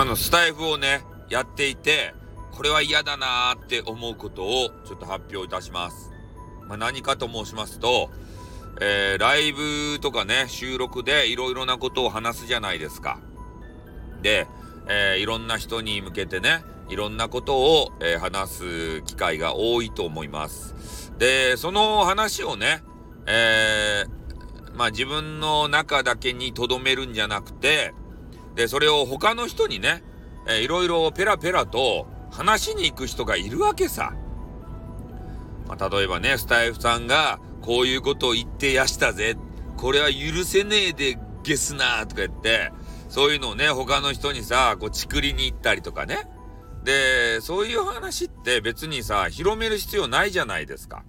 あの、スタイフをね、やっていて、これは嫌だなーって思うことをちょっと発表いたします。まあ、何かと申しますと、えー、ライブとかね、収録でいろいろなことを話すじゃないですか。で、えー、いろんな人に向けてね、いろんなことを、えー、話す機会が多いと思います。で、その話をね、えー、まあ自分の中だけに留めるんじゃなくて、で、それを他の人にね、えー、いろいろペラペラと話しに行く人がいるわけさ。まあ、例えばね、スタイフさんが、こういうことを言ってやしたぜ。これは許せねえでゲスなとか言って、そういうのをね、他の人にさ、こう、ちくりに行ったりとかね。で、そういう話って別にさ、広める必要ないじゃないですか。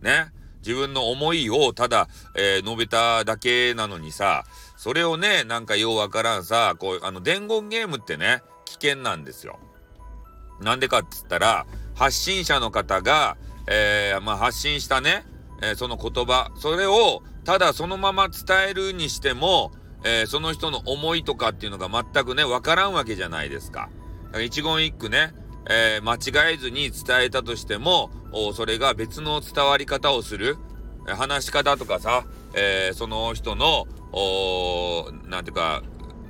ね。自分の思いをただ、えー、述べただけなのにさ、それをね、なんかようわからんさ、こう、あの、伝言ゲームってね、危険なんですよ。なんでかって言ったら、発信者の方が、えー、まあ、発信したね、えー、その言葉、それをただそのまま伝えるにしても、えー、その人の思いとかっていうのが全くね、わからんわけじゃないですか。だから一言一句ね、えー、間違えずに伝えたとしても、それが別の伝わり方をする、話し方とかさ、えー、その人の、おなんていうか、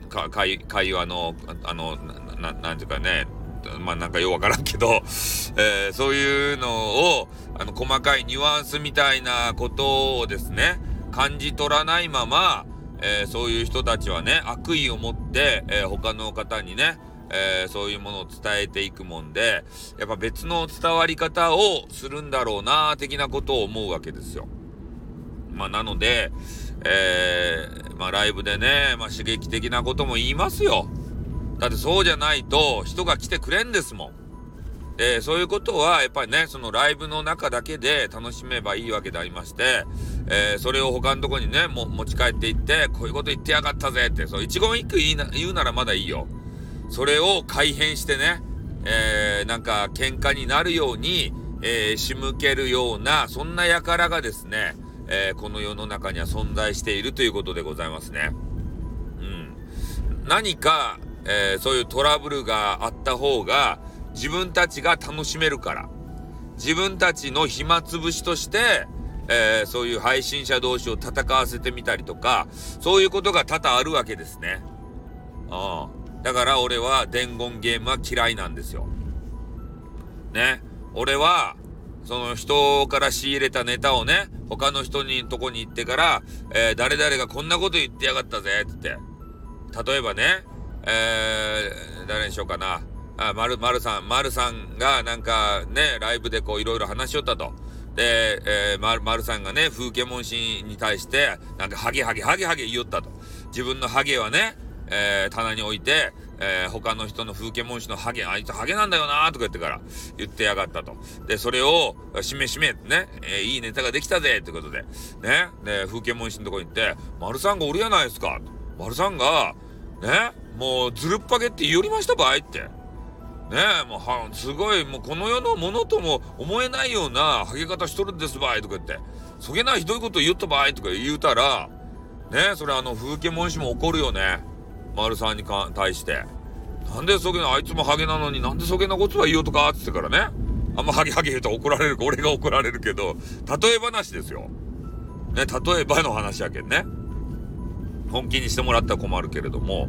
か会会話の、あの、ななんていうかね、まあなんかようわからんけど、えー、そういうのを、あの、細かいニュアンスみたいなことをですね、感じ取らないまま、えー、そういう人たちはね、悪意を持って、えー、他の方にね、えー、そういうものを伝えていくもんで、やっぱ別の伝わり方をするんだろうな、的なことを思うわけですよ。まあ、なので、えー、まあ、ライブでね、まあ、刺激的なことも言いますよ。だってそうじゃないと人が来てくれんですもん。で、そういうことはやっぱりね、そのライブの中だけで楽しめばいいわけでありまして、えー、それを他のとこにね、も持ち帰っていって、こういうこと言ってやがったぜって、そう、一言一句言言うならまだいいよ。それを改変してね、えー、なんか喧嘩になるように、えー、仕向けるような、そんな輩がですね、えー、この世の中には存在しているということでございますね。うん。何か、えー、そういうトラブルがあった方が自分たちが楽しめるから。自分たちの暇つぶしとして、えー、そういう配信者同士を戦わせてみたりとか、そういうことが多々あるわけですね。ああ。だから俺は伝言ゲームは嫌いなんですよ。ね。俺は、その人から仕入れたネタをね、他の人にとこに行ってから、えー、誰々がこんなこと言ってやがったぜ、って。例えばね、えー、誰にしようかな。あ、まる、まるさん、まるさんがなんかね、ライブでこういろいろ話しよったと。で、えー、まる、まるさんがね、風景文氏に対して、なんかハゲハゲハゲハゲ言いよったと。自分のハゲはね、えー、棚に置いて、えー、他の人の風景文氏のハゲ、あいつハゲなんだよなとか言ってから言ってやがったと。で、それを、しめしめね、えー、いいネタができたぜってことで、ね、で、風景文氏のとこに行って、丸さんがおるやないですか。丸さんが、ね、もうずるっぱげって言いよりましたばいって。ねえ、もうは、すごい、もうこの世のものとも思えないようなハゲ方しとるんですばいとか言って、そげなひどいこと言ったばいとか言うたら、ねそれあの、風景文氏も怒るよね。丸さんにか対して。なんでそげな、あいつもハゲなのになんでそげなことは言おうとかっつってからね。あんまハゲハゲ言うと怒られるか、俺が怒られるけど、例え話ですよ。ね、例えばの話やけんね。本気にしてもらったら困るけれども、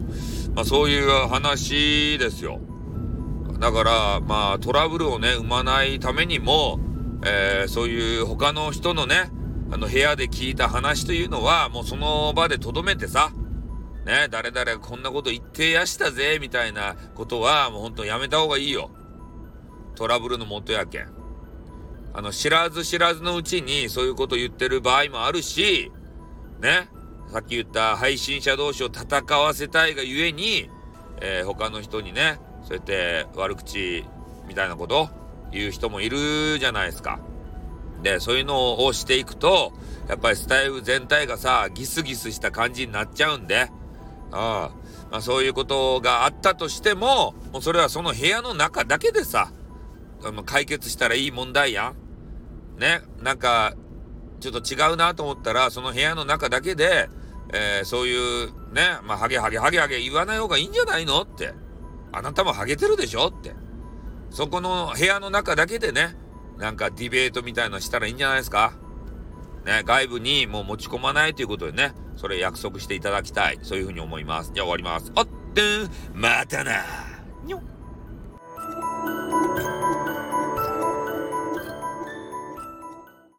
まあそういう話ですよ。だから、まあトラブルをね、生まないためにも、えー、そういう他の人のね、あの部屋で聞いた話というのは、もうその場で留めてさ、ね、誰々こんなこと言ってやしたぜ、みたいなことは、もうほんとやめた方がいいよ。トラブルの元やけん。あの、知らず知らずのうちにそういうこと言ってる場合もあるし、ね、さっき言った配信者同士を戦わせたいがゆえに、えー、他の人にね、そうやって悪口みたいなこと言う人もいるじゃないですか。で、そういうのをしていくと、やっぱりスタイル全体がさ、ギスギスした感じになっちゃうんで、あまあ、そういうことがあったとしても、もうそれはその部屋の中だけでさ、解決したらいい問題やん。ね、なんか、ちょっと違うなと思ったら、その部屋の中だけで、えー、そういうね、まあ、ハゲハゲハゲハゲ言わない方がいいんじゃないのって。あなたもハゲてるでしょって。そこの部屋の中だけでね、なんかディベートみたいのしたらいいんじゃないですかね、外部にもう持ち込まないということでね、それ約束していただきたい。そういうふうに思います。じゃあ終わります。あってん、またなにょ